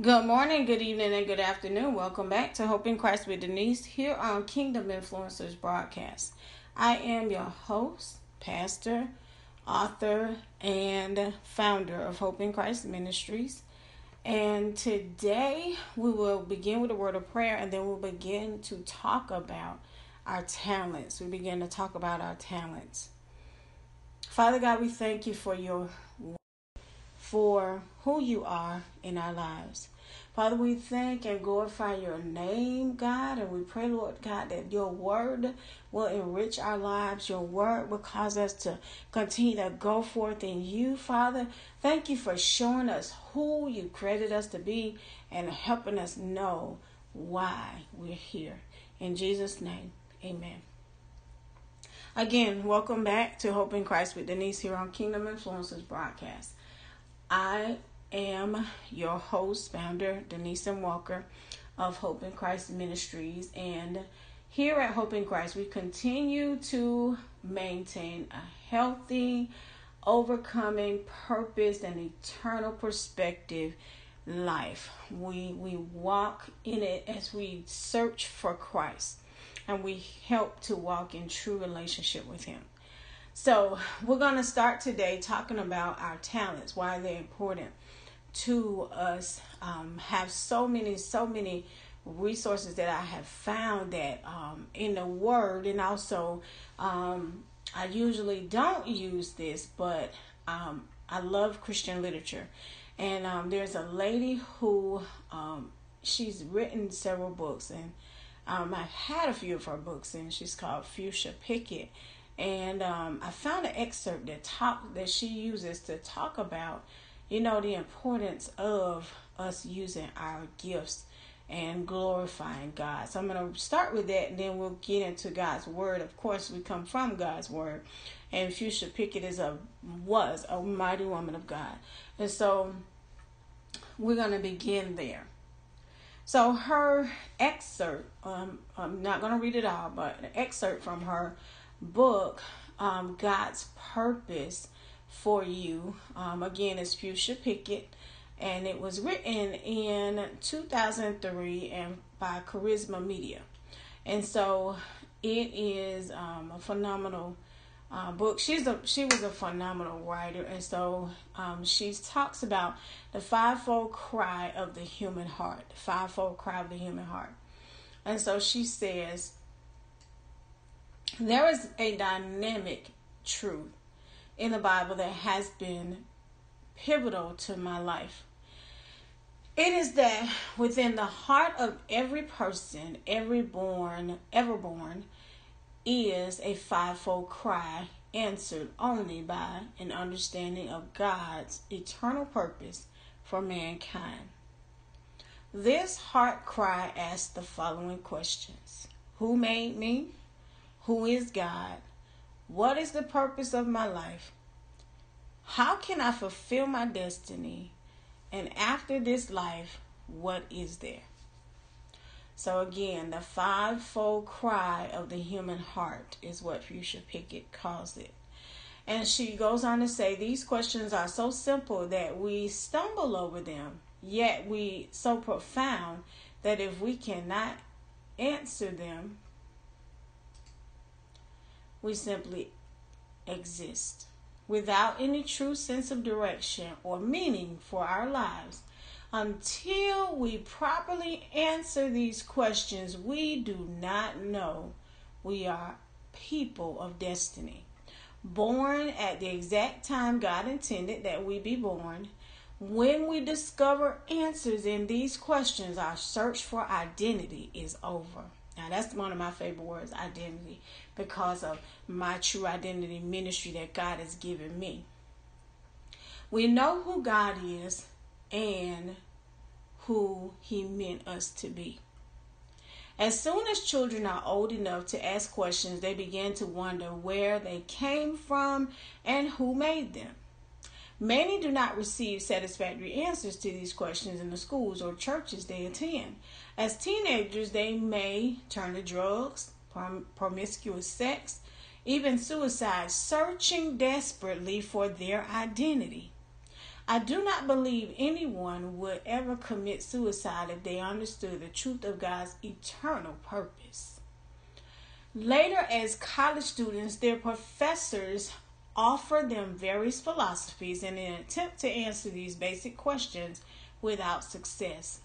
Good morning, good evening, and good afternoon. Welcome back to Hope in Christ with Denise here on Kingdom Influencers broadcast. I am your host, pastor, author, and founder of Hope in Christ Ministries. And today we will begin with a word of prayer and then we'll begin to talk about our talents. We begin to talk about our talents. Father God, we thank you for your for who you are in our lives. Father, we thank and glorify your name, God, and we pray, Lord God, that your word will enrich our lives. Your word will cause us to continue to go forth in you, Father. Thank you for showing us who you created us to be and helping us know why we're here. In Jesus' name, amen. Again, welcome back to Hope in Christ with Denise here on Kingdom Influencers broadcast. I am your host, founder, Denise M. Walker of Hope in Christ Ministries. And here at Hope in Christ, we continue to maintain a healthy, overcoming, purpose, and eternal perspective life. We we walk in it as we search for Christ and we help to walk in true relationship with him. So, we're going to start today talking about our talents, why they're important to us. Um, have so many, so many resources that I have found that um, in the Word, and also um, I usually don't use this, but um, I love Christian literature. And um, there's a lady who um, she's written several books, and I've had a few of her books, and she's called Fuchsia Pickett and um, I found an excerpt that talk that she uses to talk about, you know, the importance of us using our gifts and glorifying God. So I'm going to start with that, and then we'll get into God's word. Of course, we come from God's word, and Fuchsia Pickett is a was a mighty woman of God, and so we're going to begin there. So her excerpt, um, I'm not going to read it all, but an excerpt from her book, um, God's Purpose for You. Um, again, it's Fuchsia Pickett, and it was written in 2003 and by Charisma Media. And so it is um, a phenomenal uh, book. She's a she was a phenomenal writer, and so um, she talks about the fivefold cry of the human heart. The fivefold cry of the human heart, and so she says there is a dynamic truth in the Bible that has been pivotal to my life. It is that within the heart of every person, every born, ever born, is a fivefold cry answered only by an understanding of God's eternal purpose for mankind. This heart cry asks the following questions Who made me? Who is God? What is the purpose of my life? How can I fulfill my destiny? And after this life, what is there? So, again, the fivefold cry of the human heart is what Fuchsia Pickett calls it. And she goes on to say these questions are so simple that we stumble over them, yet we so profound that if we cannot answer them, we simply exist without any true sense of direction or meaning for our lives. Until we properly answer these questions, we do not know we are people of destiny. Born at the exact time God intended that we be born. When we discover answers in these questions, our search for identity is over. Now, that's one of my favorite words identity because of my true identity ministry that God has given me. We know who God is and who He meant us to be. As soon as children are old enough to ask questions, they begin to wonder where they came from and who made them. Many do not receive satisfactory answers to these questions in the schools or churches they attend. As teenagers, they may turn to drugs, prom- promiscuous sex, even suicide, searching desperately for their identity. I do not believe anyone would ever commit suicide if they understood the truth of God's eternal purpose. Later, as college students, their professors offer them various philosophies in an attempt to answer these basic questions without success.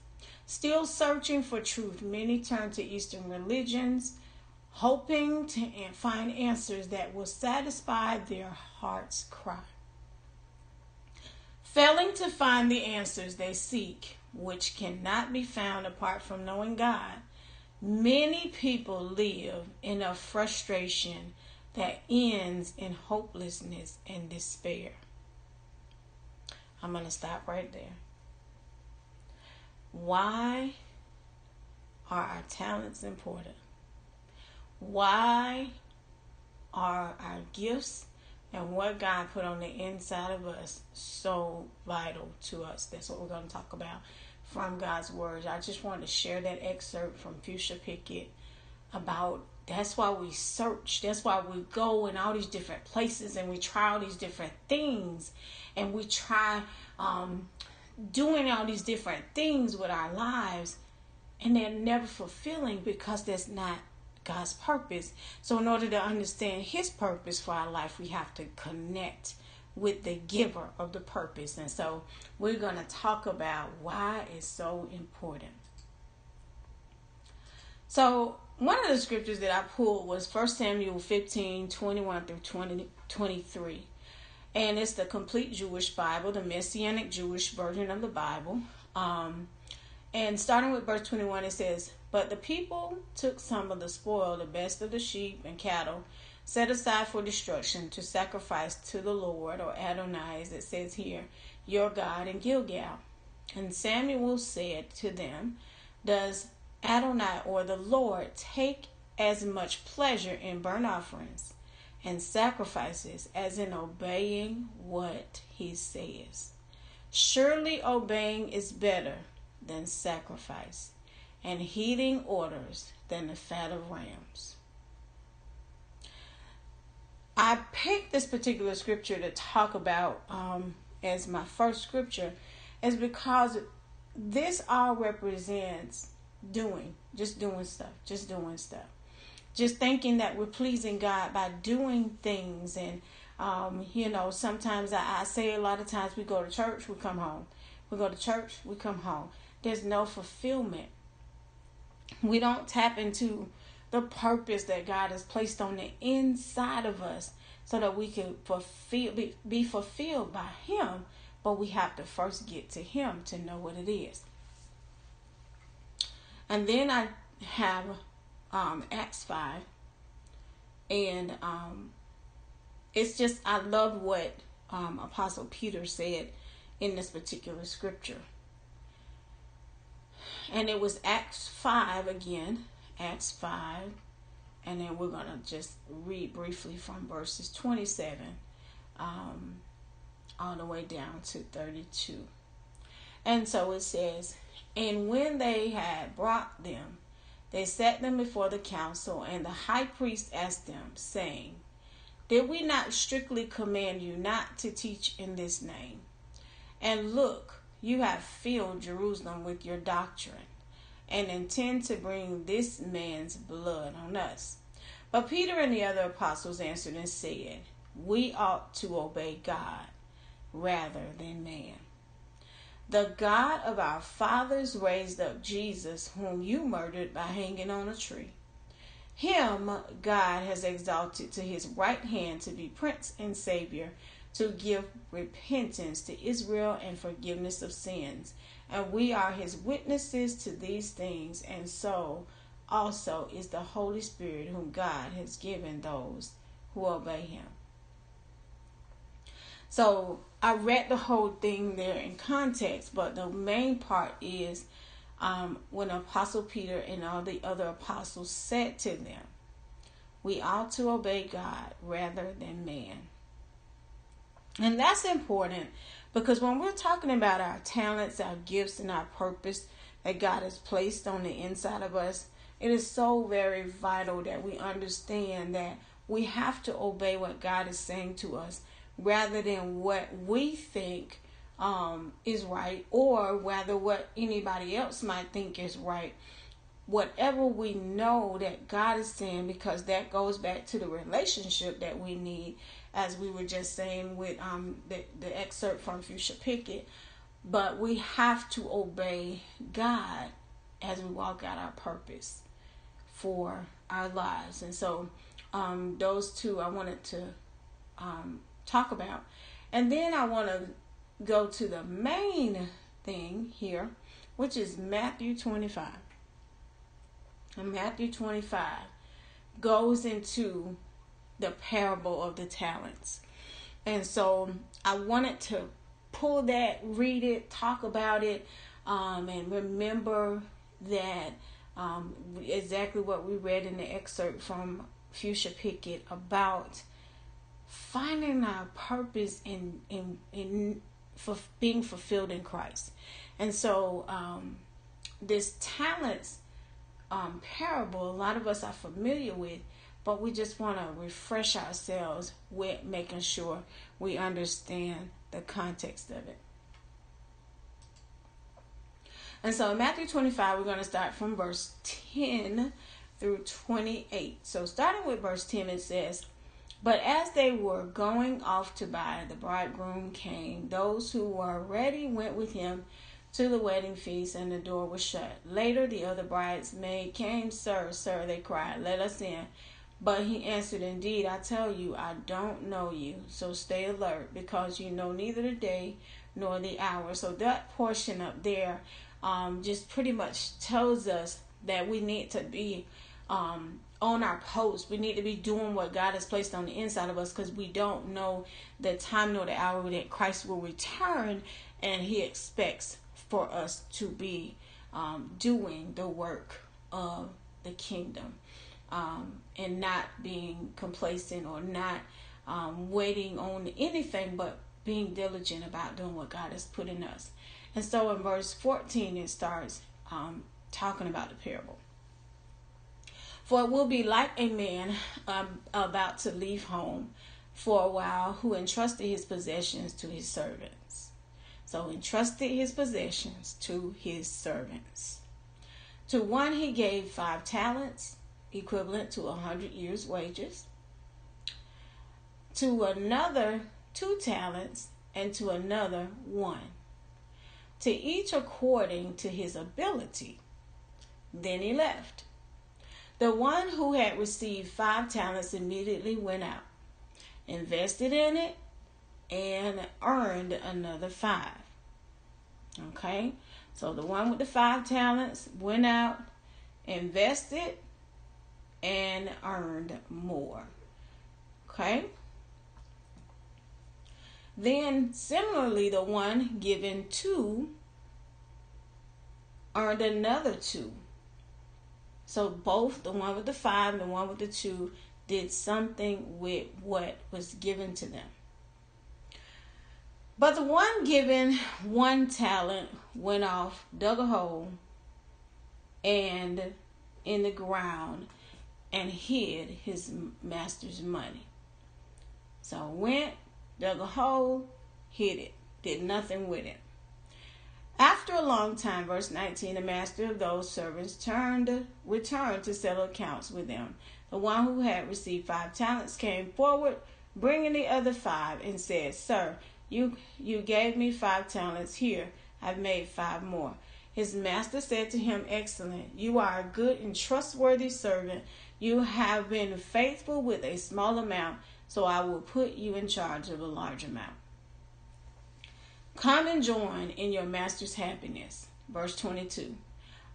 Still searching for truth, many turn to Eastern religions, hoping to find answers that will satisfy their heart's cry. Failing to find the answers they seek, which cannot be found apart from knowing God, many people live in a frustration that ends in hopelessness and despair. I'm going to stop right there. Why are our talents important? Why are our gifts and what God put on the inside of us so vital to us. That's what we're going to talk about from God's words. I just wanted to share that excerpt from Fuchsia Pickett about that's why we search. That's why we go in all these different places and we try all these different things and we try um, doing all these different things with our lives and they're never fulfilling because that's not God's purpose. So, in order to understand His purpose for our life, we have to connect with the giver of the purpose. And so, we're going to talk about why it's so important. So, one of the scriptures that I pulled was 1 Samuel 15 21 through 20, 23. And it's the complete Jewish Bible, the Messianic Jewish version of the Bible. Um, and starting with verse 21, it says, But the people took some of the spoil, the best of the sheep and cattle, set aside for destruction to sacrifice to the Lord, or Adonai, as it says here, your God in Gilgal. And Samuel said to them, Does Adonai or the Lord take as much pleasure in burnt offerings and sacrifices as in obeying what he says? Surely obeying is better than sacrifice, and heeding orders than the fat of rams. I picked this particular scripture to talk about um, as my first scripture, is because this all represents doing, just doing stuff, just doing stuff, just thinking that we're pleasing God by doing things. And, um, you know, sometimes I, I say a lot of times we go to church, we come home. We go to church, we come home there's no fulfillment. We don't tap into the purpose that God has placed on the inside of us so that we can fulfill be, be fulfilled by him, but we have to first get to him to know what it is. And then I have um, Acts 5 and um, it's just I love what um, Apostle Peter said in this particular scripture. And it was Acts 5 again, Acts 5, and then we're going to just read briefly from verses 27 um, all the way down to 32. And so it says, And when they had brought them, they set them before the council, and the high priest asked them, saying, Did we not strictly command you not to teach in this name? And look, you have filled Jerusalem with your doctrine and intend to bring this man's blood on us. But Peter and the other apostles answered and said, We ought to obey God rather than man. The God of our fathers raised up Jesus, whom you murdered by hanging on a tree. Him God has exalted to his right hand to be Prince and Savior to give repentance to Israel and forgiveness of sins. And we are his witnesses to these things, and so also is the Holy Spirit, whom God has given those who obey him. So I read the whole thing there in context, but the main part is um, when Apostle Peter and all the other apostles said to them, We ought to obey God rather than man. And that's important because when we're talking about our talents, our gifts, and our purpose that God has placed on the inside of us, it is so very vital that we understand that we have to obey what God is saying to us rather than what we think um, is right or rather what anybody else might think is right. Whatever we know that God is saying, because that goes back to the relationship that we need, as we were just saying with um, the, the excerpt from Fuchsia Pickett. But we have to obey God as we walk out our purpose for our lives. And so, um, those two I wanted to um, talk about. And then I want to go to the main thing here, which is Matthew 25. And Matthew 25 goes into the parable of the talents. And so I wanted to pull that, read it, talk about it, um, and remember that um, exactly what we read in the excerpt from Fuchsia Pickett about finding our purpose in in in for being fulfilled in Christ. And so um, this talents um, parable, a lot of us are familiar with, but we just want to refresh ourselves with making sure we understand the context of it. And so in Matthew 25, we're going to start from verse 10 through 28. So starting with verse 10, it says, But as they were going off to buy, the bridegroom came. Those who were ready went with him to the wedding feast, and the door was shut. Later, the other bridesmaids came. Sir, sir, they cried, Let us in. But he answered, Indeed, I tell you, I don't know you. So stay alert, because you know neither the day nor the hour. So that portion up there um, just pretty much tells us that we need to be um, on our post. We need to be doing what God has placed on the inside of us because we don't know the time nor the hour that Christ will return, and He expects for us to be um, doing the work of the kingdom um, and not being complacent or not um, waiting on anything but being diligent about doing what God has put in us. And so in verse 14, it starts um, talking about the parable. For it will be like a man um, about to leave home for a while who entrusted his possessions to his servants. So entrusted his possessions to his servants. To one he gave five talents, equivalent to a hundred years' wages. To another two talents, and to another one to each according to his ability. Then he left. The one who had received five talents immediately went out, invested in it, and earned another five. Okay? So the one with the five talents went out, invested, and earned more. Okay? Then, similarly, the one given two earned another two. So, both the one with the five and the one with the two did something with what was given to them. But the one given one talent went off, dug a hole, and in the ground and hid his master's money. So went, dug a hole, hid it, did nothing with it. After a long time, verse 19, the master of those servants turned, returned to settle accounts with them. The one who had received five talents came forward, bringing the other five, and said, Sir, you, you gave me five talents. Here, I've made five more. His master said to him, Excellent. You are a good and trustworthy servant. You have been faithful with a small amount so I will put you in charge of a large amount. Come and join in your master's happiness. Verse 22.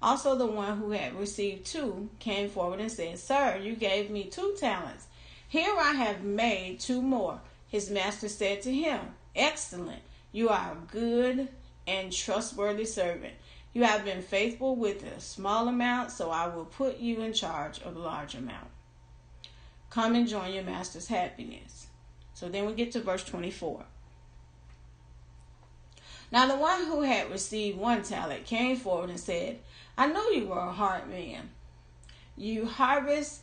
Also, the one who had received two came forward and said, Sir, you gave me two talents. Here I have made two more. His master said to him, Excellent. You are a good and trustworthy servant. You have been faithful with a small amount, so I will put you in charge of a large amount. Come and join your master's happiness. So then we get to verse 24. Now the one who had received one talent came forward and said, I know you were a hard man. You harvest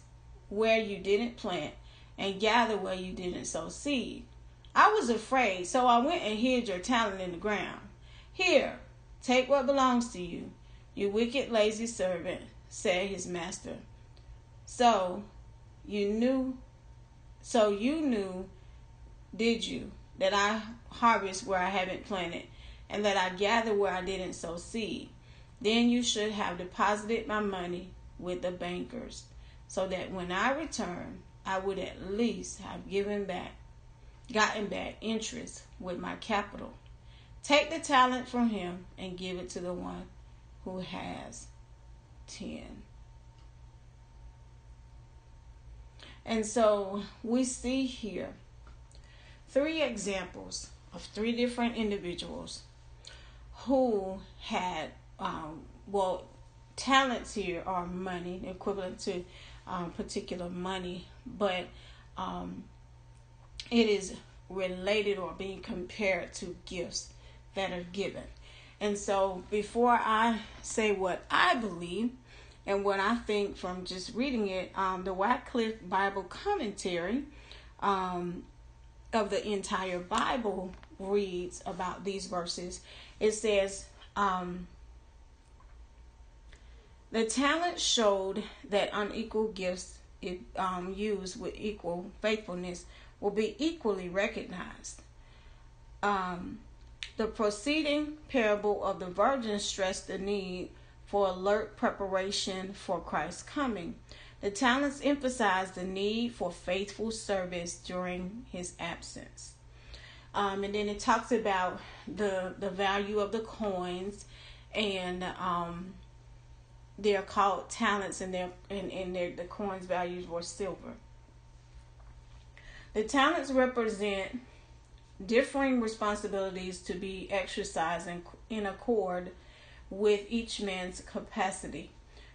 where you didn't plant and gather where you didn't sow seed. I was afraid, so I went and hid your talent in the ground. Here, take what belongs to you, you wicked, lazy servant, said his master. So you knew, so you knew, did you, that I harvest where I haven't planted, and that I gather where I didn't sow seed? Then you should have deposited my money with the bankers, so that when I return, I would at least have given back gotten back interest with my capital. Take the talent from him and give it to the one who has 10. And so we see here three examples of three different individuals who had, um, well, talents here are money, equivalent to um, particular money, but um, it is related or being compared to gifts that are given. And so, before I say what I believe and what I think from just reading it, um, the Wycliffe Bible commentary um, of the entire Bible reads about these verses. It says, um, The talent showed that unequal gifts, if um, used with equal faithfulness, will be equally recognized. Um, the preceding parable of the virgin stressed the need for alert preparation for Christ's coming. The talents emphasized the need for faithful service during his absence. Um, and then it talks about the the value of the coins, and um, they're called talents, and their and, and the coins' values were silver. The talents represent differing responsibilities to be exercised in, in accord with each man's capacity.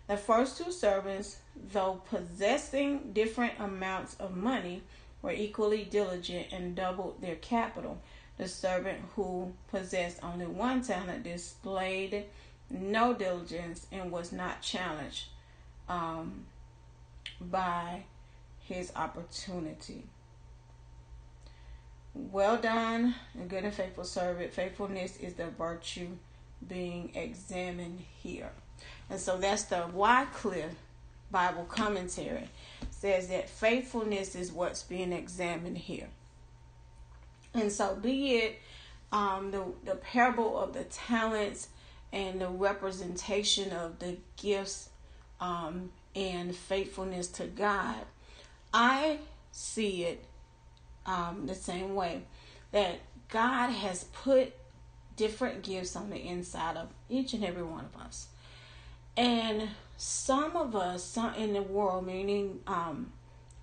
The first two servants, though possessing different amounts of money, were equally diligent and doubled their capital. The servant who possessed only one talent displayed no diligence and was not challenged um, by his opportunity. Well done, a good and faithful servant. Faithfulness is the virtue being examined here. And so that's the Wycliffe Bible commentary. Says that faithfulness is what's being examined here. And so be it um, the, the parable of the talents and the representation of the gifts um, and faithfulness to God. I see it um, the same way that God has put different gifts on the inside of each and every one of us. And some of us, some in the world, meaning um,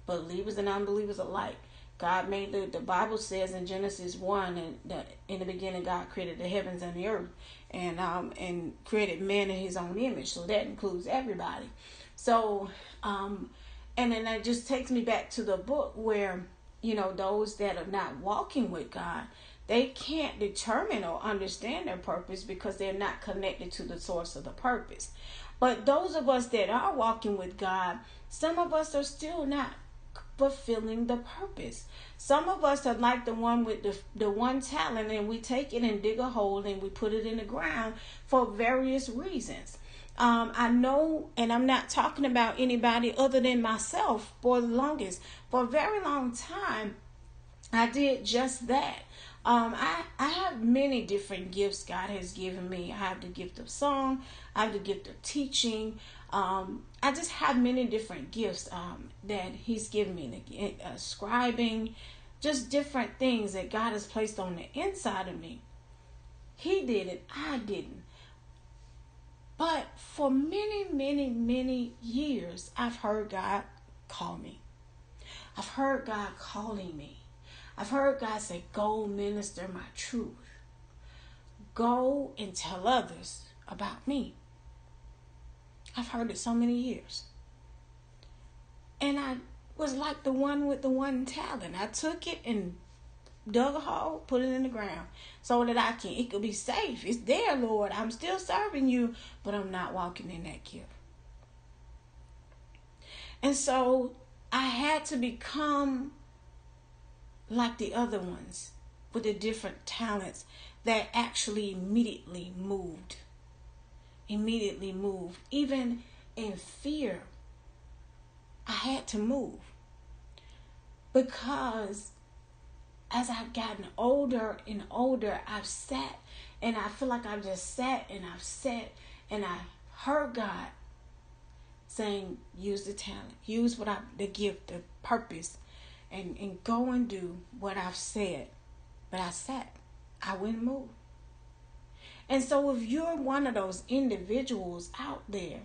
believers and unbelievers alike, God made the, the Bible says in Genesis 1 and that in the beginning God created the heavens and the earth and um and created man in his own image. So that includes everybody. So um and then that just takes me back to the book where you know, those that are not walking with God, they can't determine or understand their purpose because they're not connected to the source of the purpose. But those of us that are walking with God, some of us are still not fulfilling the purpose. Some of us are like the one with the, the one talent and we take it and dig a hole and we put it in the ground for various reasons. Um, I know, and I'm not talking about anybody other than myself for the longest. For a very long time, I did just that. Um, I, I have many different gifts God has given me. I have the gift of song, I have the gift of teaching. Um, I just have many different gifts um, that He's given me, the, uh, scribing, just different things that God has placed on the inside of me. He did it, I didn't. But for many, many, many years, I've heard God call me. I've heard God calling me. I've heard God say, Go minister my truth. Go and tell others about me. I've heard it so many years. And I was like the one with the one talent. I took it and dug a hole, put it in the ground so that I can, it could be safe. It's there, Lord. I'm still serving you, but I'm not walking in that gift. And so I had to become like the other ones with the different talents that actually immediately moved. Immediately moved. Even in fear, I had to move. Because as I've gotten older and older, I've sat and I feel like I've just sat and I've sat and I heard God saying, use the talent, use what I the gift, the purpose, and, and go and do what I've said. But I sat. I wouldn't move. And so if you're one of those individuals out there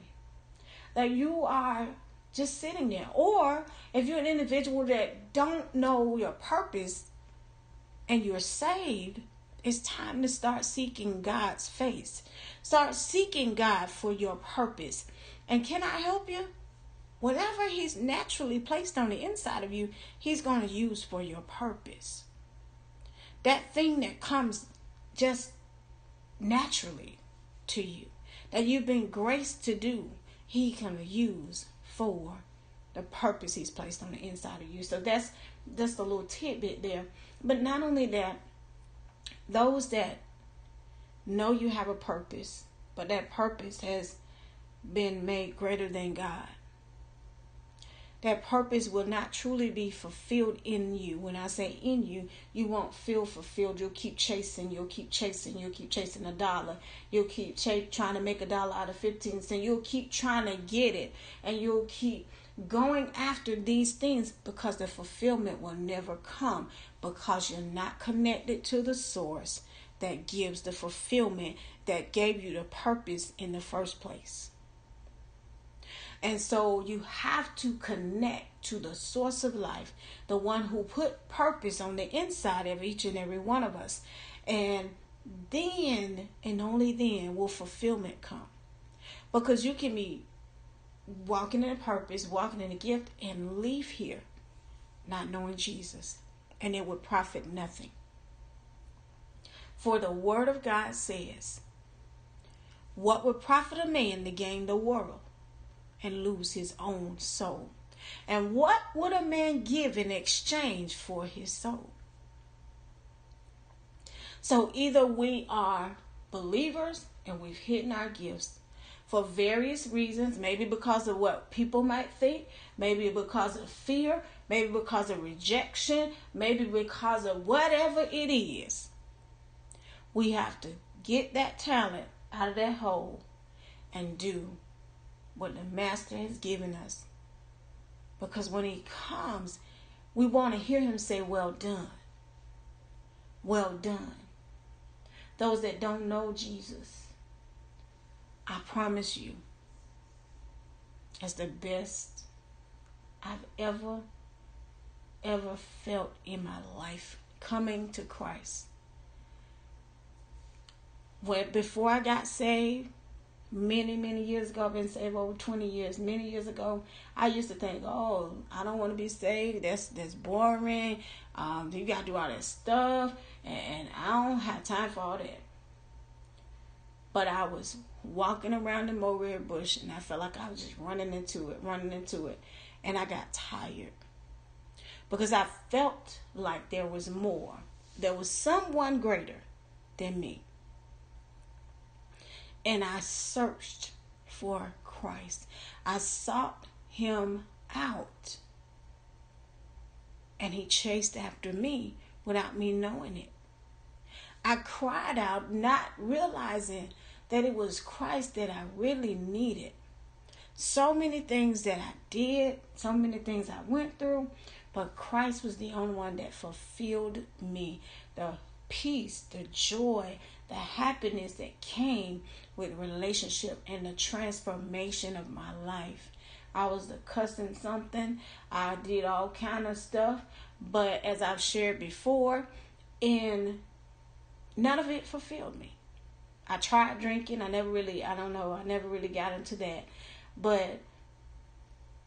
that you are just sitting there, or if you're an individual that don't know your purpose and you're saved, it's time to start seeking God's face. Start seeking God for your purpose. And can I help you? Whatever He's naturally placed on the inside of you, He's going to use for your purpose. That thing that comes just naturally to you, that you've been graced to do, He can use for the purpose He's placed on the inside of you. So that's that's a little tidbit there. But not only that, those that know you have a purpose, but that purpose has been made greater than God. That purpose will not truly be fulfilled in you. When I say in you, you won't feel fulfilled. You'll keep chasing, you'll keep chasing, you'll keep chasing a dollar. You'll keep ch- trying to make a dollar out of 15 cents. You'll keep trying to get it. And you'll keep going after these things because the fulfillment will never come because you're not connected to the source that gives the fulfillment that gave you the purpose in the first place. And so you have to connect to the source of life, the one who put purpose on the inside of each and every one of us. And then and only then will fulfillment come. Because you can be walking in a purpose, walking in a gift, and leave here not knowing Jesus and it would profit nothing. For the word of God says, What would profit a man to gain the world and lose his own soul? And what would a man give in exchange for his soul? So either we are believers and we've hidden our gifts for various reasons, maybe because of what people might think, maybe because of fear, maybe because of rejection, maybe because of whatever it is. We have to get that talent out of that hole and do what the Master has given us. Because when He comes, we want to hear Him say, Well done. Well done. Those that don't know Jesus, I promise you, it's the best I've ever ever felt in my life coming to Christ. When before I got saved, many many years ago, I've been saved over twenty years. Many years ago, I used to think, "Oh, I don't want to be saved. That's that's boring. Um, you got to do all that stuff, and I don't have time for all that." But I was walking around the mulberry bush, and I felt like I was just running into it, running into it, and I got tired because I felt like there was more. There was someone greater than me. And I searched for Christ. I sought him out. And he chased after me without me knowing it. I cried out, not realizing that it was Christ that I really needed. So many things that I did, so many things I went through, but Christ was the only one that fulfilled me. The peace, the joy, the happiness that came with relationship and the transformation of my life. I was cussing something. I did all kind of stuff, but as I've shared before, and none of it fulfilled me. I tried drinking. I never really, I don't know, I never really got into that. But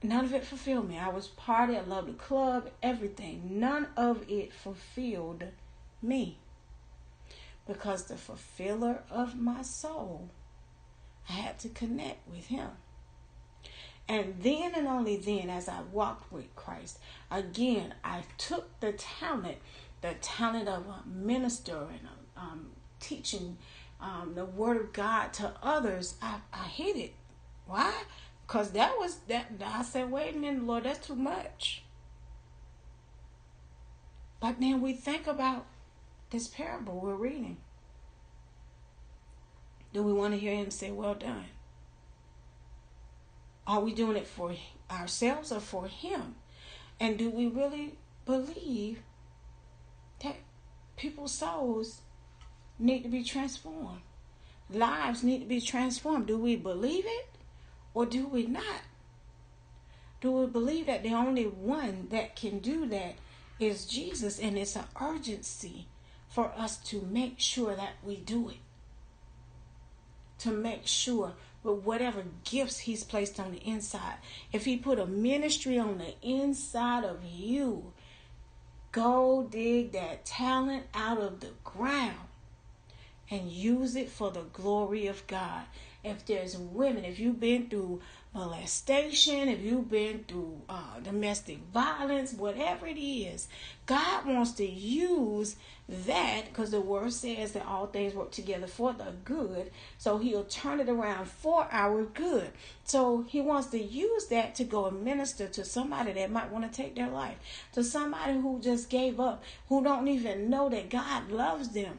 none of it fulfilled me. I was party, I loved the club, everything. None of it fulfilled me. Because the fulfiller of my soul, I had to connect with him. And then and only then, as I walked with Christ, again, I took the talent, the talent of a minister and um, teaching um, the word of God to others. I, I hid it. Why? Because that was that. I said, wait a minute, Lord, that's too much. But then we think about this parable we're reading. Do we want to hear him say, well done? Are we doing it for ourselves or for him? And do we really believe that people's souls need to be transformed? Lives need to be transformed. Do we believe it or do we not? Do we believe that the only one that can do that is Jesus and it's an urgency for us to make sure that we do it? To make sure with whatever gifts he's placed on the inside. If he put a ministry on the inside of you, go dig that talent out of the ground and use it for the glory of God. If there's women, if you've been through molestation, if you've been through uh, domestic violence, whatever it is, God wants to use that because the word says that all things work together for the good. So he'll turn it around for our good. So he wants to use that to go and minister to somebody that might want to take their life, to somebody who just gave up, who don't even know that God loves them,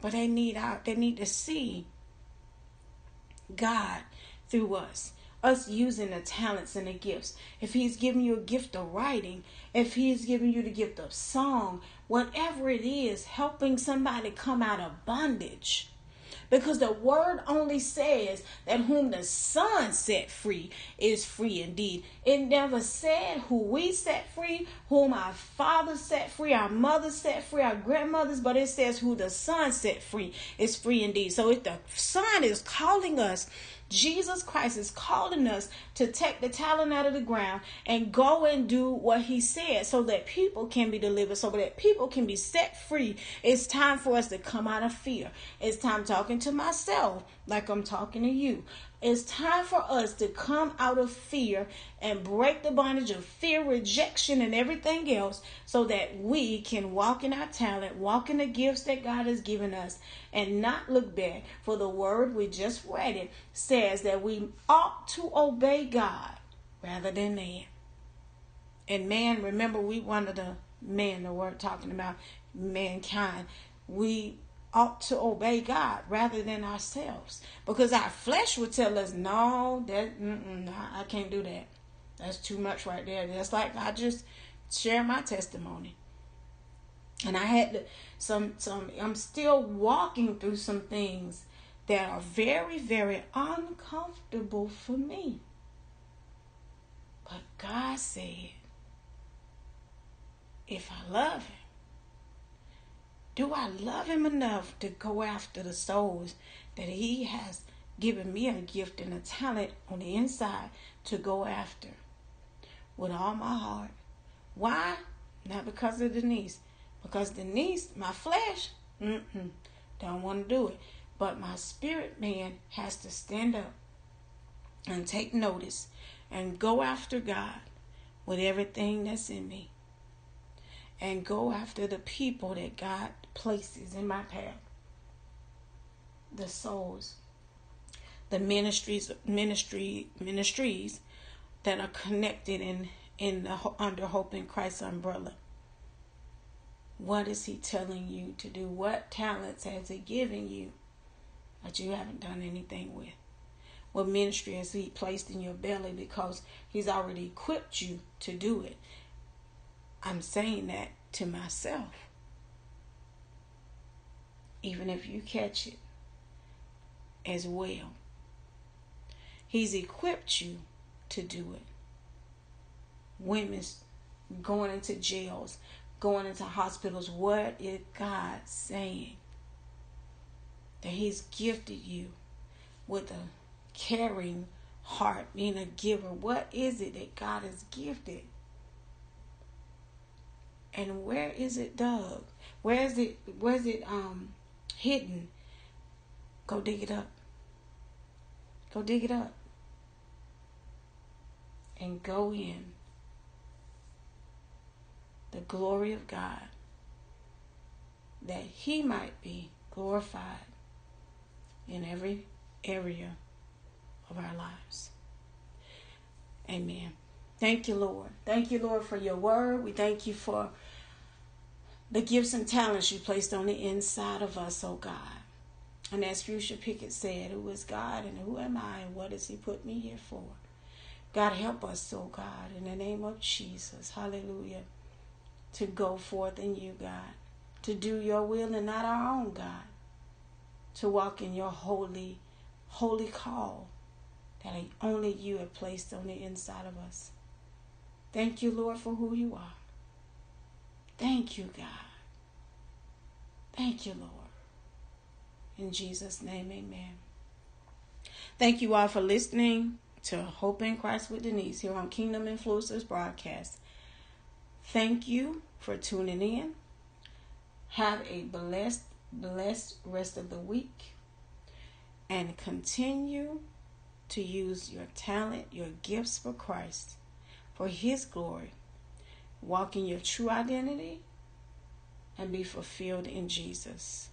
but they need out, they need to see God through us us using the talents and the gifts. If He's giving you a gift of writing, if He's giving you the gift of song, whatever it is, helping somebody come out of bondage. Because the word only says that whom the Son set free is free indeed. It never said who we set free, whom our father set free, our mother set free, our grandmothers, but it says who the Son set free is free indeed. So if the Son is calling us Jesus Christ is calling us to take the talent out of the ground and go and do what he said so that people can be delivered, so that people can be set free. It's time for us to come out of fear. It's time talking to myself like I'm talking to you. It's time for us to come out of fear and break the bondage of fear, rejection, and everything else so that we can walk in our talent, walk in the gifts that God has given us, and not look back. For the word we just read it says that we ought to obey God rather than man. And man, remember, we one of the men the word talking about mankind. We ought to obey God rather than ourselves. Because our flesh would tell us, no, that I can't do that. That's too much right there. That's like I just share my testimony. And I had some some I'm still walking through some things that are very, very uncomfortable for me. But God said, if I love him, do I love him enough to go after the souls that he has given me a gift and a talent on the inside to go after with all my heart? Why? Not because of Denise. Because Denise, my flesh, don't want to do it. But my spirit man has to stand up and take notice and go after God with everything that's in me. And go after the people that God places in my path. The souls, the ministries, ministry, ministries that are connected in in the under Hope in Christ's umbrella. What is He telling you to do? What talents has He given you that you haven't done anything with? What ministry has He placed in your belly because He's already equipped you to do it? I'm saying that to myself even if you catch it as well. He's equipped you to do it. Women's going into jails, going into hospitals. What is God saying? That He's gifted you with a caring heart, being a giver. What is it that God has gifted? And where is it dug? Where is it? Where is it? Um, hidden. Go dig it up. Go dig it up. and go in the glory of God that He might be glorified in every area of our lives. Amen. Thank you, Lord. Thank you, Lord, for your word. We thank you for the gifts and talents you placed on the inside of us, oh God. And as Fuchsia Pickett said, who is God and who am I and what does He put me here for? God, help us, oh God, in the name of Jesus. Hallelujah. To go forth in you, God. To do your will and not our own, God. To walk in your holy, holy call that only you have placed on the inside of us. Thank you, Lord, for who you are. Thank you, God. Thank you, Lord. In Jesus' name, amen. Thank you all for listening to Hope in Christ with Denise here on Kingdom Influencers broadcast. Thank you for tuning in. Have a blessed, blessed rest of the week and continue to use your talent, your gifts for Christ, for His glory. Walk in your true identity and be fulfilled in Jesus.